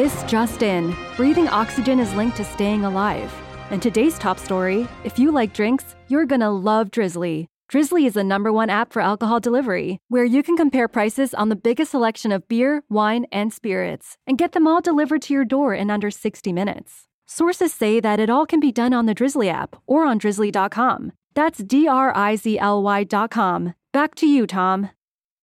This just in breathing oxygen is linked to staying alive. And today's top story if you like drinks, you're gonna love Drizzly. Drizzly is the number one app for alcohol delivery, where you can compare prices on the biggest selection of beer, wine, and spirits, and get them all delivered to your door in under 60 minutes. Sources say that it all can be done on the Drizzly app or on drizzly.com. That's D R I Z L Y.com. Back to you, Tom.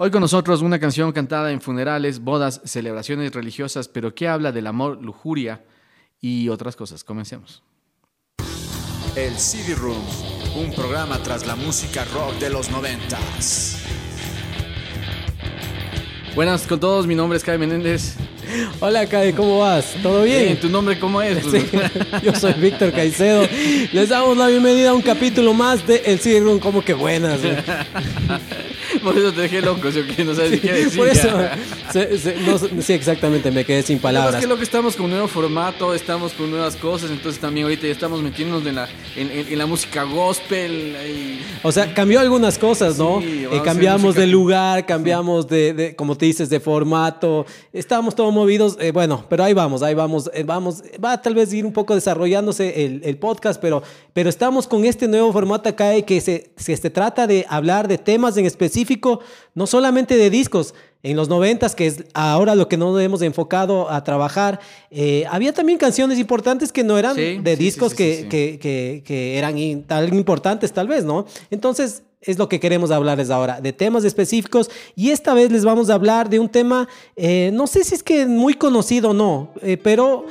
Hoy con nosotros una canción cantada en funerales, bodas, celebraciones religiosas, pero que habla del amor, lujuria y otras cosas. Comencemos. El CD Room, un programa tras la música rock de los noventas. Buenas con todos, mi nombre es Kai Menéndez. Hola, Kai, ¿cómo vas? ¿Todo bien? ¿Tu nombre cómo es? Sí, yo soy Víctor Caicedo. Les damos la bienvenida a un capítulo más de El CD Room. Como que buenas. Por eso te dejé loco, ¿sí? no sabes qué decir. por eso, ya. se- se- no- sí, exactamente, me quedé sin palabras. que lo que estamos con un nuevo formato, estamos con nuevas cosas, entonces también ahorita ya estamos metiéndonos en la, en, en- en la música gospel. y- O sea, cambió algunas cosas, ¿no? Sí, Eh, cambiamos de lugar, cambiamos de, de, como te dices, de formato. Estábamos todos movidos. eh, bueno, pero ahí vamos, ahí vamos. eh, vamos va a tal vez ir un poco desarrollándose el, el podcast, pero, pero estamos con este nuevo formato acá eh, que se, se, se trata de hablar de temas en específico, no solamente de discos. En los noventas, que es ahora lo que nos hemos enfocado a trabajar, eh, había también canciones importantes que no eran Sí, de sí, discos sí, que, que, que, que eran in- tan importantes tal vez, ¿no? Entonces es lo que queremos hablarles ahora, de temas específicos y esta vez les vamos a hablar de un tema, eh, no sé si es que muy conocido o no, eh, pero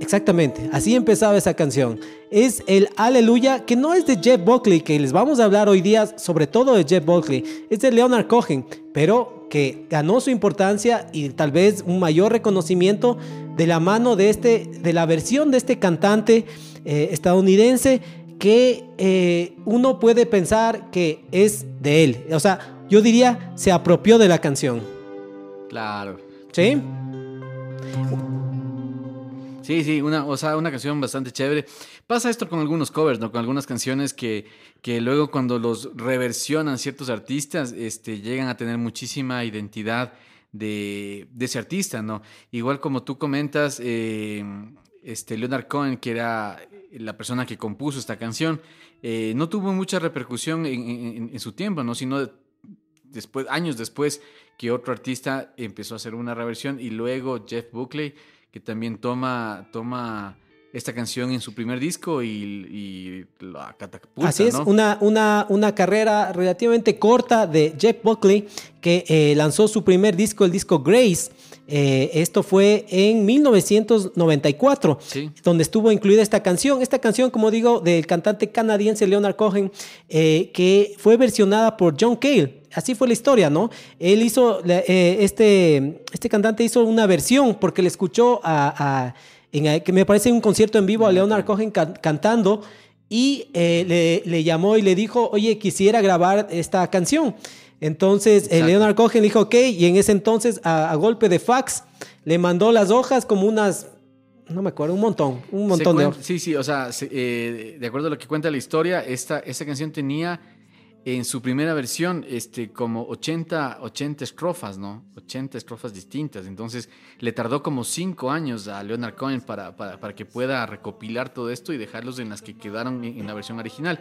exactamente, así empezaba esa canción. Es el Aleluya, que no es de Jeff Buckley, que les vamos a hablar hoy día sobre todo de Jeff Buckley, es de Leonard Cohen, pero que ganó su importancia y tal vez un mayor reconocimiento de la mano de, este, de la versión de este cantante eh, estadounidense que eh, uno puede pensar que es de él. O sea, yo diría, se apropió de la canción. Claro. ¿Sí? Sí, sí, una, o sea, una canción bastante chévere. Pasa esto con algunos covers, ¿no? Con algunas canciones que, que luego cuando los reversionan ciertos artistas, este, llegan a tener muchísima identidad de, de ese artista, ¿no? Igual como tú comentas, eh, este, Leonard Cohen, que era la persona que compuso esta canción, eh, no tuvo mucha repercusión en, en- en su tiempo, ¿no? Sino después, años después que otro artista empezó a hacer una reversión y luego Jeff Buckley, que también toma, toma esta canción en su primer disco y, y la catapulta, Así es, ¿no? una, una, una carrera relativamente corta de Jeff Buckley que eh, lanzó su primer disco, el disco Grace. Eh, esto fue en 1994, Sí. donde estuvo incluida esta canción. Esta canción, como digo, del cantante canadiense Leonard Cohen, eh, que fue versionada por John Cale. Así fue la historia, ¿no? Él hizo, eh, este, este cantante hizo una versión porque le escuchó a, a- en, que me parece un concierto en vivo a Leonard Cohen can- cantando y eh, le, le llamó y le dijo, oye, quisiera grabar esta canción. Entonces, eh. Leonard Cohen dijo, ok, y en ese entonces, a, a golpe de fax, le mandó las hojas como unas, no me acuerdo, un montón, un montón de hojas. Sí, sí, o sea, se- eh, de acuerdo a lo que cuenta la historia, esta, esta canción tenía en su primera versión este, como 80, 80 estrofas, ¿no? 80 estrofas distintas. Entonces le tardó como 5 años a Leonard Cohen para, para, para que pueda recopilar todo esto y dejarlos en las que quedaron en, en la versión original.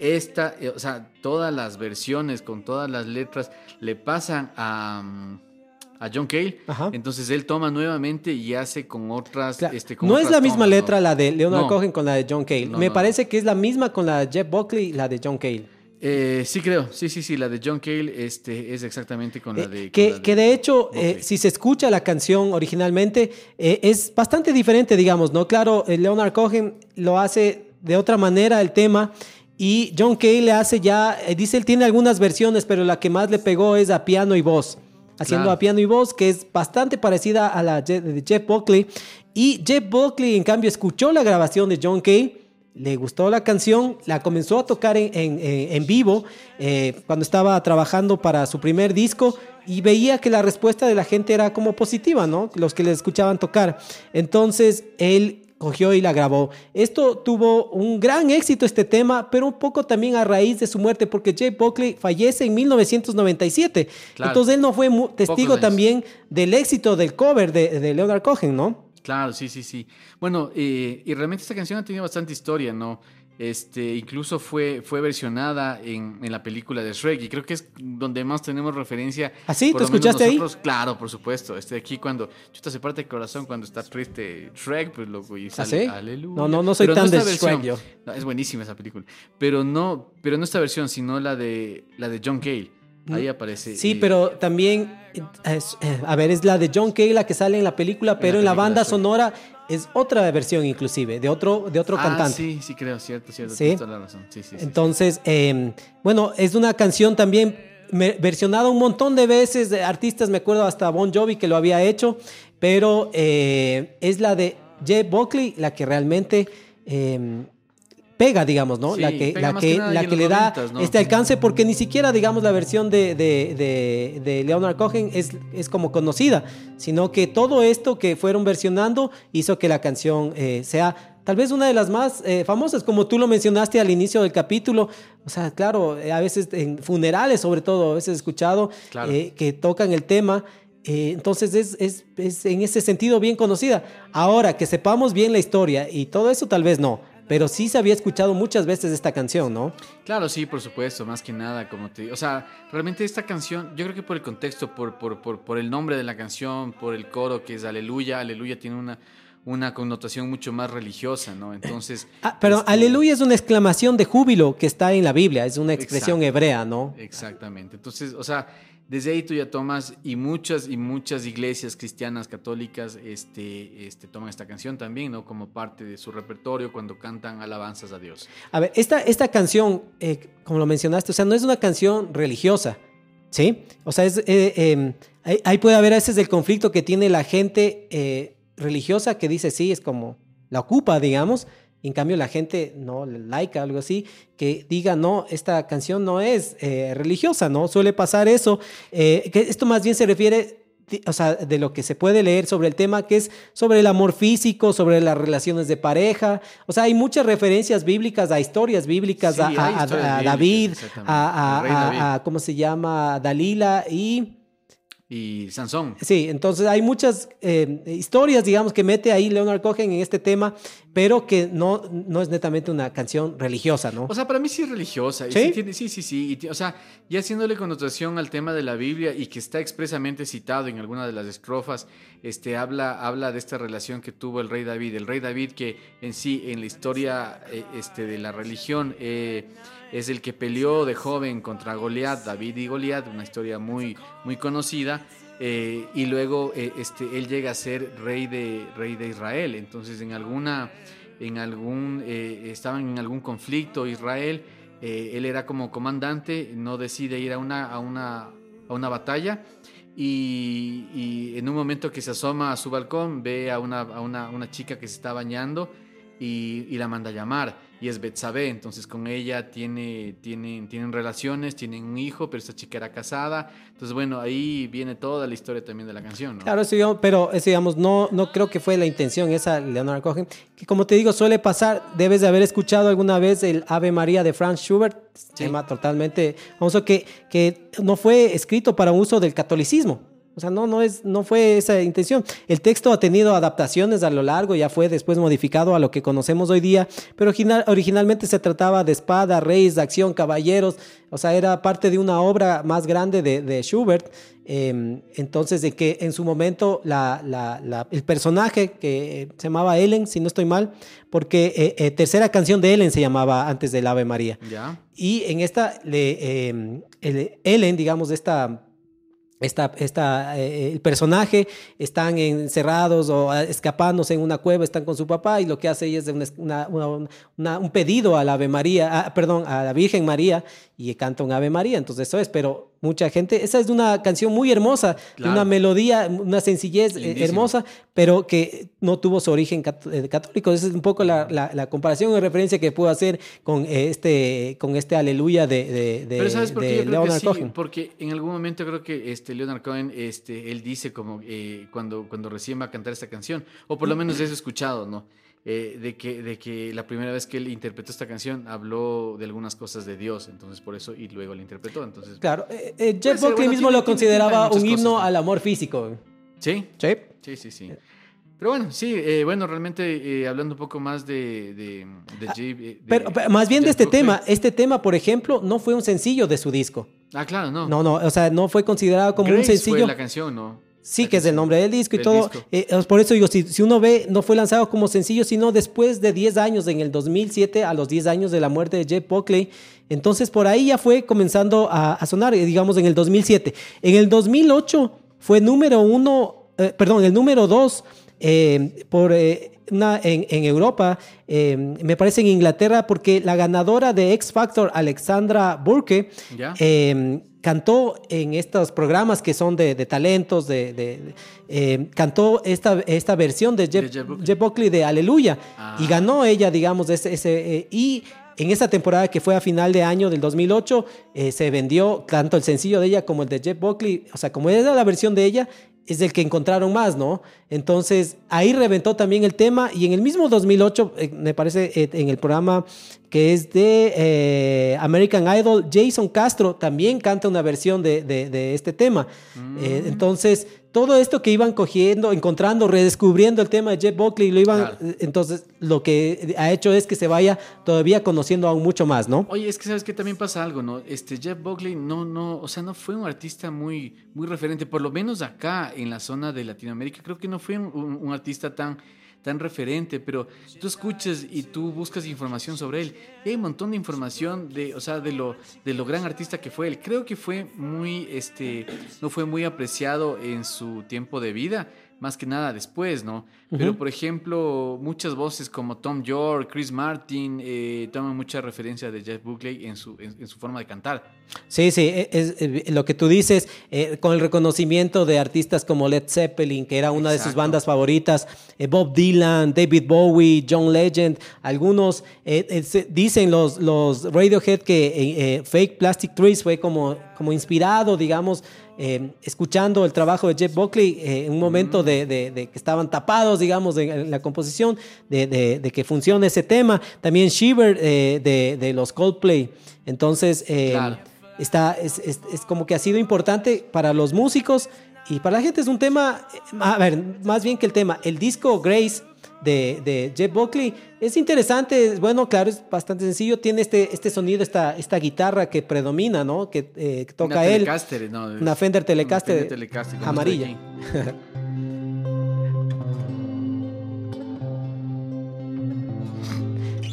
Esta, eh, o sea, todas las versiones con todas las letras le pasan a... mm, a John Cale, Ajá. entonces él toma nuevamente y hace con otras. Claro, este, con no es la misma tomas, ¿no? letra la de Leonard No. Cohen con la de John Cale. No, Me parece que es la misma con la de Jeff Buckley y la de John Cale. Eh, sí, creo. Sí, sí, sí. La de John Cale este, es exactamente con la Eh, de. que, la que de hecho, eh, si se escucha la canción originalmente, es bastante diferente, digamos, ¿no? Claro, Leonard Cohen lo hace de otra manera el tema y John Cale le hace ya, dice él tiene algunas versiones, pero la que más le pegó es a piano y voz. haciendo Claro. a piano y voz, que es bastante parecida a la de Jeff Buckley. Y Jeff Buckley, en cambio, escuchó la grabación de John Kay, le gustó la canción, la comenzó a tocar en, en- en- vivo eh, cuando estaba trabajando para su primer disco y veía que la respuesta de la gente era como positiva, ¿no? Los que le escuchaban tocar. Entonces él cogió y la grabó. Esto tuvo un gran éxito este tema, pero un poco también a raíz de su muerte, porque Jay Buckley fallece en 1997. Claro. Entonces él no fue testigo también del éxito del cover de, de Leonard Cohen, ¿no? Claro, sí, sí, sí. Bueno, eh, y realmente esta canción ha tenido bastante historia, ¿no? Este, incluso fue, fue versionada en, en la película de Shrek y creo que es donde más tenemos referencia. ¿Ah, sí? por ¿Tú escuchaste ahí? nosotros. Claro, por supuesto. Este, aquí cuando chuta se parte el corazón cuando está triste Shrek, pues loco, y sale ¿Ah, sí? aleluya. No, no, no soy Pero tan de esta versión. Shrek yo. No, es buenísima esa película. Pero no, pero no esta versión, sino la de la de John Cale. Ahí aparece. Sí, pero también, eh, es- eh, a ver, es la de John Kay la que sale en la película, pero en la, película, banda sí. sonora es otra versión inclusive, de otro, de otro ah, cantante. Sí, sí, creo, cierto, cierto. Sí. tienes toda la razón. Sí. Entonces, eh, bueno, es una canción también versionada un montón de veces de artistas, me acuerdo hasta Bon Jovi que lo había hecho, pero eh, es la de Jeff Buckley la que realmente eh, pega, digamos, ¿no? Sí, la que, la que, la que le da 90s, ¿no? este alcance, porque ni siquiera, digamos, la versión de, de, de- de Leonard Cohen es, es como conocida, sino que todo esto que fueron versionando hizo que la canción eh, sea tal vez una de las más eh, famosas, como tú lo mencionaste al inicio del capítulo. O sea, claro, eh, a veces en funerales, sobre todo, a veces he escuchado Claro. eh, que tocan el tema. eh, entonces es, es- es en ese sentido bien conocida. Ahora, que sepamos bien la historia y todo eso tal vez no, pero sí se había escuchado muchas veces esta canción, ¿no? Claro, sí, por supuesto, más que nada, como te O sea, realmente esta canción, yo creo que por el contexto, por, por, por, por el nombre de la canción, por el coro que es Aleluya, Aleluya tiene una, una connotación mucho más religiosa, ¿no? Entonces... Ah, pero este, aleluya es una exclamación de júbilo que está en la Biblia, es una expresión Exacto. hebrea, ¿no? Exactamente. Entonces, o sea, desde ahí tú ya tomas y muchas y muchas iglesias cristianas católicas este, este, toman esta canción también, ¿no? Como parte de su repertorio cuando cantan alabanzas a Dios. A ver, esta, esta canción, eh, como lo mencionaste, o sea, no es una canción religiosa, ¿sí? O sea, es, eh, eh, ahí, ahí puede haber a veces el conflicto que tiene la gente eh, religiosa que dice, sí, es como, la ocupa, digamos, en cambio la gente no laica, algo así, que diga, no, esta canción no es eh, religiosa, ¿no? Suele pasar eso. eh, que esto más bien se refiere o sea, de lo que se puede leer sobre el tema, que es sobre el amor físico, sobre las relaciones de pareja. O sea, hay muchas referencias bíblicas, a historias bíblicas, Sí, a, historias David, a, a- ¿cómo se llama? Dalila y... Y Sansón. Sí, entonces hay muchas eh, historias, digamos, que mete ahí Leonard Cohen en este tema, pero que no, no es netamente una canción religiosa, ¿no? O sea, para mí sí es religiosa. y ¿Sí? Sí, tiene- sí, sí, sí. y o sea, ya haciéndole connotación al tema de la Biblia y que está expresamente citado en alguna de las estrofas, este, habla, habla de esta relación que tuvo el rey David. El rey David que en sí, en la historia eh, este, de la religión, eh, es el que peleó de joven contra Goliat, David y Goliat, una historia muy, muy conocida. eh, y luego eh, este, él llega a ser rey de, rey de Israel. Entonces, en alguna, en algún, eh, estaban en algún conflicto Israel, él era como comandante, no decide ir a una, a una, a una batalla. Y, y en un momento que se asoma a su balcón, ve a una, a una, una chica que se está bañando y, y la manda a llamar. Y es Betsabé, entonces con ella tiene, tienen, tienen relaciones, tienen un hijo, pero esta chica era casada. Entonces, bueno, ahí viene toda la historia también de la canción, ¿no? Claro, eso, digamos, pero eso, digamos, no, no creo que fue la intención esa, Leonard Cohen, que como te digo, suele pasar, debes de haber escuchado alguna vez el Ave María de Franz Schubert, tema totalmente famoso, que, que no fue escrito para uso del catolicismo. O sea, no, no, es, no fue esa intención. El texto ha tenido adaptaciones a lo largo, ya fue después modificado a lo que conocemos hoy día, pero original- originalmente se trataba de espada, reyes, de acción, caballeros, o sea, era parte de una obra más grande de, de Schubert. Eh, entonces, de que en su momento la, la- la- el personaje que eh, se llamaba Ellen, si no estoy mal, porque eh, eh, tercera canción de Ellen se llamaba antes del Ave María. ¿Ya? Y en esta, le, el- Ellen, digamos, esta, esta, esta, eh, el personaje, están encerrados o ah, escapándose en una cueva, están con su papá y lo que hace ella es una- una- una- un pedido a la Ave María, ah, perdón, a la Virgen María y canta un Ave María, entonces eso es, pero mucha gente. Esa es una canción muy hermosa, Claro. una melodía, una sencillez eh, Lindísimo. hermosa, pero que no tuvo su origen eh, católico. Esa es un poco la, la- la comparación y referencia que puedo hacer con eh, este, con este aleluya de, de, de, Pero ¿sabes por qué? de Yo creo que Leonard sí, Cohen. porque en algún momento creo que este Leonard Cohen, este, él dice como eh, cuando, cuando recién va a cantar esta canción, o por lo menos eso he escuchado, ¿no? Eh, de, que, de que la primera vez que él interpretó esta canción habló de algunas cosas de Dios, entonces por eso, y luego la interpretó, entonces... Claro, eh, eh, Jeff Buckley bueno, mismo tiene- lo tiene- consideraba un himno cosas, ¿no? al amor físico. Sí, Sí. sí, sí, sí. Pero bueno, sí, eh, bueno, realmente eh, hablando un poco más de... de, de J- eh, de- Pero, pero más bien de este Buckley. tema, este tema, por ejemplo, no fue un sencillo de su disco. Ah, claro, no. No, no, o sea, no fue considerado como un Grace sencillo. fue la canción, ¿no? Sí, que es el nombre del disco y todo. disco. Eh, por eso digo, si, si uno ve, no fue lanzado como sencillo, sino después de 10 años, en el 2007, a los 10 años de la muerte de Jeff Buckley. Entonces, por ahí ya fue comenzando a, a sonar, eh, digamos, en el 2007. En el 2008 fue número uno, eh, perdón, el número dos eh, por... una, en, en Europa, me parece en Inglaterra, porque la ganadora de X Factor, Alexandra Burke, Ya. Cantó en estos programas que son de, de talentos, de, eh, cantó esta, esta versión de Jeff, De Jeff Buckley. Jeff Buckley de Aleluya Ah. y ganó ella, digamos, ese, ese, eh, y en esa temporada que fue a final de año del 2008, eh, se vendió tanto el sencillo de ella como el de Jeff Buckley, o sea, como era la versión de ella, es el que encontraron más, ¿no? Entonces, ahí reventó también el tema y en el mismo 2008, eh, me parece, eh, en el programa que es de eh, American Idol, Jason Castro también canta una versión de, de- de este tema. Eh, entonces, todo esto que iban cogiendo, encontrando, redescubriendo el tema de Jeff Buckley, lo iban, Claro. eh, entonces lo que ha hecho es que se vaya todavía conociendo aún mucho más, ¿no? Oye, es que sabes que también pasa algo, ¿no? Este Jeff Buckley no, no, o sea, no fue un artista muy, muy referente, por lo menos acá en la zona de Latinoamérica, creo que no fue un, un- un artista tan, tan referente, pero tú escuchas y tú buscas información sobre él, hay un montón de información de, o sea, de lo, de lo gran artista que fue él. Creo que fue muy, este, no fue muy apreciado en su tiempo de vida, más que nada después, ¿no? Pero, por ejemplo, muchas voces como Tom York, Chris Martin, eh, toman mucha referencia de Jeff Buckley en su, en, en su forma de cantar. Sí, sí, e- es, eh, lo que tú dices, eh, con el reconocimiento de artistas como Led Zeppelin, que era una de sus Exacto. bandas favoritas, eh, Bob Dylan, David Bowie, John Legend, algunos eh, eh, dicen los, los Radiohead que Fake Plastic Trees fue como, como inspirado, digamos, escuchando el trabajo de Jeff Buckley en un momento de, de- de que estaban tapados, digamos, en, la composición, de, de- de que funcione ese tema. También Shiver eh, de, de los Coldplay. Entonces, eh, Claro. está, es, es- es como que ha sido importante para los músicos y para la gente es un tema, eh, a ver, más bien que el tema, el disco Grace de, de Jeff Buckley es interesante, es bueno, claro, es bastante sencillo, tiene este, este sonido, esta, esta guitarra que predomina, ¿no? Que, eh, que toca Una él. Telecaster, ¿no? Una Fender Telecaster Una Fender Telecaster, como amarilla.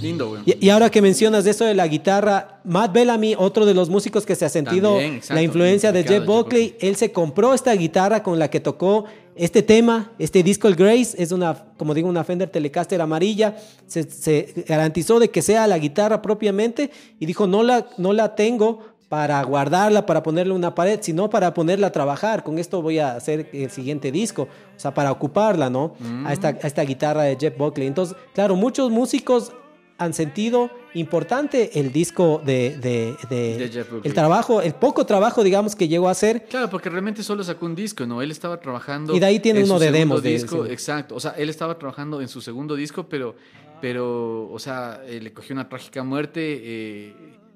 Lindo, güey. Y, y ahora que mencionas eso de la guitarra, Matt Bellamy, otro de los músicos que se ha sentido También, la influencia de Jeff Buckley, él se compró esta guitarra con la que tocó este tema, este disco el Grace, es una, como digo, una Fender Telecaster amarilla, se, se garantizó de que sea la guitarra propiamente y dijo, no la, no la tengo para guardarla, para ponerle una pared, sino para ponerla a trabajar. Con esto voy a hacer el siguiente disco, o sea, para ocuparla, ¿no? A, esta, a esta guitarra de Jeff Buckley. Entonces, claro, muchos músicos han sentido importante el disco de, de- de- De el trabajo, el poco trabajo, digamos, que llegó a hacer. Claro, porque realmente solo sacó un disco, ¿no? Él estaba trabajando. Y de ahí tiene en uno de demos de- disco, sí. Exacto. O sea, él estaba trabajando en su segundo disco, pero, pero o sea, eh, le cogió una trágica muerte. eh,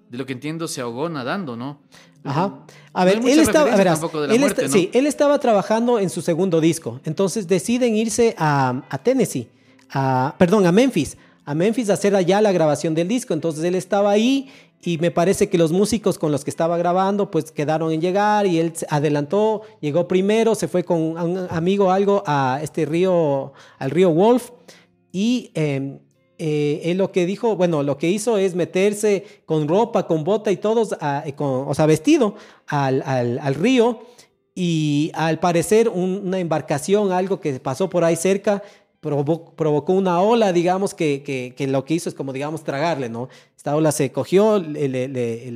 de lo que entiendo, se ahogó nadando, ¿no? Ajá. A ver, él estaba, de la él muerte, ¿no? sí, él estaba trabajando en su segundo disco. Entonces deciden irse a, a Tennessee, a, perdón, a Memphis, a Memphis a hacer allá la grabación del disco. Entonces él estaba ahí y me parece que los músicos con los que estaba grabando pues quedaron en llegar y él adelantó, llegó primero, se fue con un amigo algo a este río, al río Wolf y eh, eh, él lo que dijo, bueno, lo que hizo es meterse con ropa, con bota y todos, a- eh, con- o sea, vestido al, al- río y al parecer un- una embarcación, algo que pasó por ahí cerca, provo- provocó una ola, digamos, que, que, lo que hizo es como, digamos, tragarle, ¿no? Esta ola se cogió, le, le, le,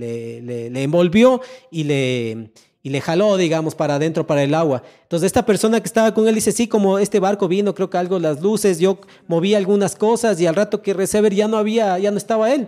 le- envolvió y le, y le jaló, digamos, para adentro, para el agua. Entonces, esta persona que estaba con él dice, sí, como este barco vino, creo que algo, las luces, yo moví algunas cosas y al rato que recé ver ya no había, ya no estaba él.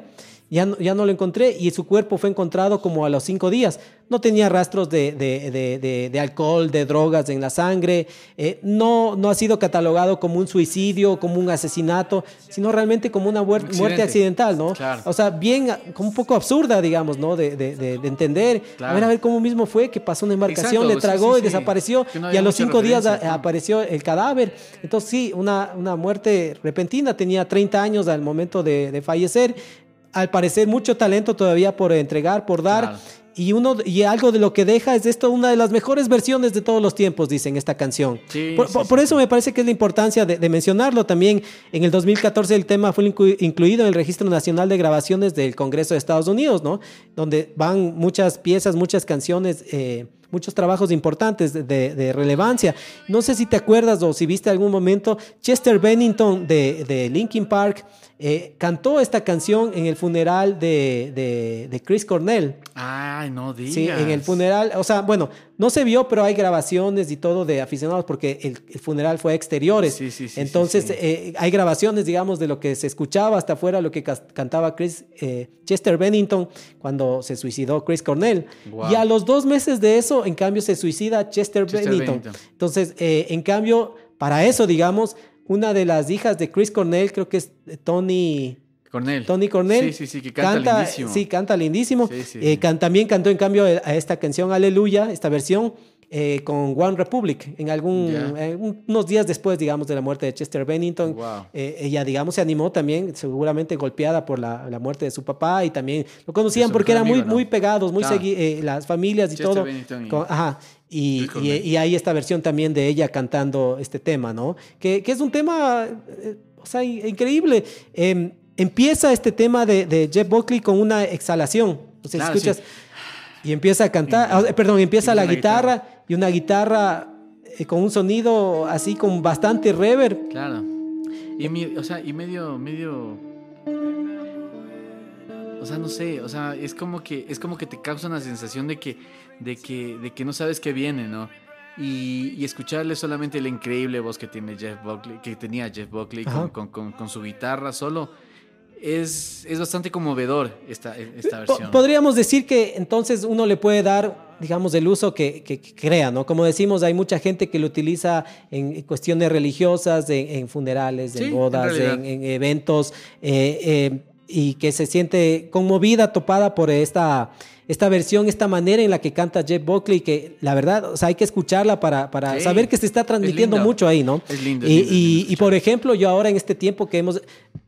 Ya no, ya no lo encontré y su cuerpo fue encontrado como a los cinco días. No tenía rastros de, de- de- alcohol, de drogas en la sangre. eh, no, no ha sido catalogado como un suicidio, como un asesinato, sino realmente como una muerte accidental, ¿no? Claro. O sea, bien, como un poco absurda, digamos, ¿no? De, de- de- de entender. Claro. A ver, a ver cómo mismo fue que pasó una embarcación, Exacto, le tragó sí, y sí. desapareció. No y a los cinco días apareció el cadáver. Entonces, sí, una, una muerte repentina. Tenía 30 años al momento de, de fallecer. Al parecer, mucho talento todavía por entregar, por dar. Claro. Y, uno, y algo de lo que deja es esto, una de las mejores versiones de todos los tiempos, dicen esta canción. Sí, por sí, por- sí, por sí. eso me parece que es la importancia de, de mencionarlo también. En el 2014 el tema fue inclu- incluido en el Registro Nacional de Grabaciones del Congreso de Estados Unidos, ¿no? Donde van muchas piezas, muchas canciones, eh, muchos trabajos importantes de, de- de relevancia. No sé si te acuerdas o si viste algún momento, Chester Bennington de, de Linkin Park eh, cantó esta canción en el funeral de, Chris Cornell. Ay, no digas. Sí, en el funeral, o sea, bueno, no se vio, pero hay grabaciones y todo de aficionados porque el, el funeral fue a exteriores. Sí, sí, sí, Entonces, sí, sí. eh, hay grabaciones, digamos, de lo que se escuchaba hasta afuera, lo que cantaba Chris, eh, Chester Bennington cuando se suicidó Chris Cornell. Wow. Y a los dos meses de eso, en cambio, se suicida Chester, Chester Bennington. Bennington. Entonces, eh, en cambio, para eso, digamos, una de las hijas de Chris Cornell, creo que es Tony... Cornell. Tony Cornell. Sí, sí, sí, que canta, lindísimo. Sí, canta lindísimo. Sí, sí, Eh, sí. can- también cantó, en cambio, a esta canción Aleluya, esta versión, eh, con One Republic, en algún, Ya. eh, un- unos días después, digamos, de la muerte de Chester Bennington. Wow. Eh, ella, digamos, se animó también, seguramente golpeada por la, la muerte de su papá y también lo conocían porque eran muy, ¿no? muy pegados, muy eh, las familias y Chester todo. Bennington y- Con- ajá. Y, y, y hay esta versión también de ella cantando este tema, ¿no? Que, que es un tema, eh, o sea, in- increíble. Em, empieza este tema de, de Jeff Buckley con una exhalación. O sea, Claro, escuchas sí. y empieza a cantar, ah, perdón, empieza Empieza la la guitarra, y una guitarra eh, con un sonido así con bastante reverb. Claro. Y, mi- o sea, y medio, medio. O sea, no sé, o sea, es como que, es como que te causa una sensación de que, de que, de que no sabes qué viene, ¿no? Y, y escucharle solamente la increíble voz que tiene Jeff Buckley, que tenía Jeff Buckley con, con, con- con su guitarra solo, es, es bastante conmovedor esta, esta versión. Podríamos decir que entonces uno le puede dar, digamos, el uso que, que- que crea, ¿no? Como decimos, hay mucha gente que lo utiliza en cuestiones religiosas, en, en funerales, Sí, en bodas, en eventos, eh, eh, y que se siente conmovida, topada por esta, esta versión, esta manera en la que canta Jeff Buckley, que la verdad, o sea, hay que escucharla para, para Sí, saber que se está transmitiendo mucho ahí, ¿no? Es lindo, Y, lindo, y- lindo y por ejemplo, yo ahora en este tiempo que hemos,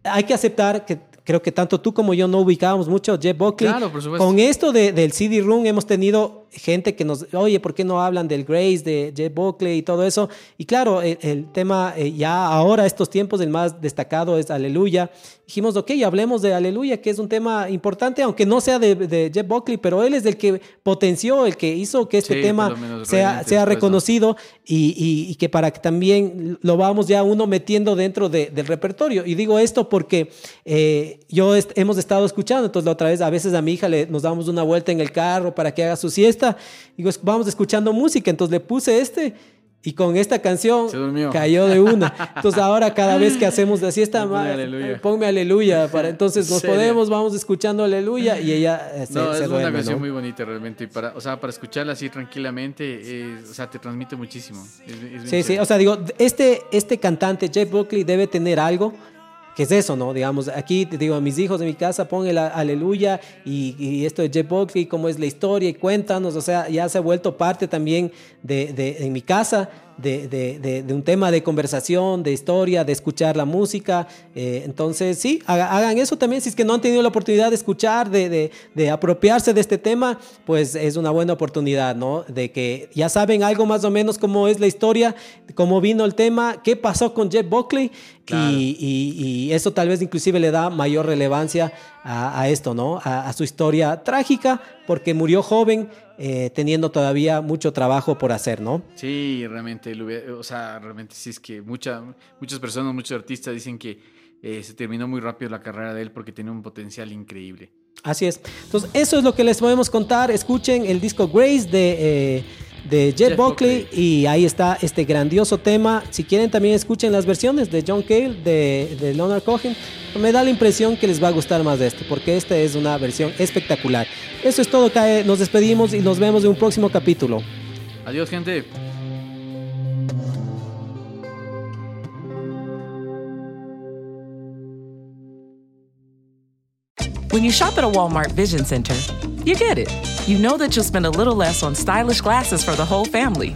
hay que aceptar que creo que tanto tú como yo no ubicábamos mucho a Jeff Buckley. Claro, por supuesto. Con esto de- del CD Room hemos tenido gente que nos, oye, ¿por qué no hablan del Grace, de Jeff Buckley y todo eso? Y claro, el, el tema eh, ya ahora, estos tiempos, el más destacado es Aleluya. Dijimos, ok, hablemos de Aleluya, que es un tema importante, aunque no sea de, de Jeff Buckley, pero él es el que potenció, el que hizo que este Sí, tema sea, sea reconocido y, y- y que para que también lo vamos ya uno metiendo dentro de- del repertorio. Y digo esto porque eh, yo est- hemos estado escuchando, entonces la otra vez a veces a mi hija le, nos damos una vuelta en el carro para que haga su siesta, digo, es- vamos escuchando música, entonces le puse este. Y con esta canción cayó de una. Entonces ahora cada vez que hacemos la siesta, aleluya. ponme aleluya. Para, entonces nos podemos, vamos escuchando aleluya y ella eh, se, No, se es duerme, una canción ¿no? muy bonita realmente. Y para, o sea, para escucharla así tranquilamente, eh, o sea, te transmite muchísimo. Es- es bien Sí, sí, o sea, digo, este, este cantante, Jeff Buckley, debe tener algo que es eso, ¿no? Digamos, aquí te digo a mis hijos de mi casa, pon el a- aleluya y, y esto de Jeff Buckley, cómo es la historia y cuéntanos, o sea, ya se ha vuelto parte también de, de- en mi casa. De, de- de- de un tema de conversación, de historia, de escuchar la música. Eh, entonces, sí, haga- hagan eso también. Si es que no han tenido la oportunidad de escuchar, de, de- de apropiarse de este tema, pues es una buena oportunidad, ¿no? De que ya saben algo más o menos cómo es la historia, cómo vino el tema, qué pasó con Jeff Buckley. Claro. Y, y- y eso tal vez inclusive le da mayor relevancia a, a esto, ¿no? A, a, su historia trágica, porque murió joven, eh, teniendo todavía mucho trabajo por hacer, ¿no? Sí, realmente, o sea, realmente sí es que mucha, muchas personas, muchos artistas dicen que eh, se terminó muy rápido la carrera de él porque tiene un potencial increíble. Así es. Entonces, eso es lo que les podemos contar. Escuchen el disco Grace de... Eh, de Jet, Buckley, y ahí está este grandioso tema. Si quieren también escuchen las versiones de John Cale, de, de Leonard Cohen. Me da la impresión que les va a gustar más de este, porque esta es una versión espectacular. Eso es todo, Cae. Nos despedimos y nos vemos en un próximo capítulo. Adiós, gente. When you shop at a Walmart Vision Center, you get it. You know that you'll spend a little less on stylish glasses for the whole family.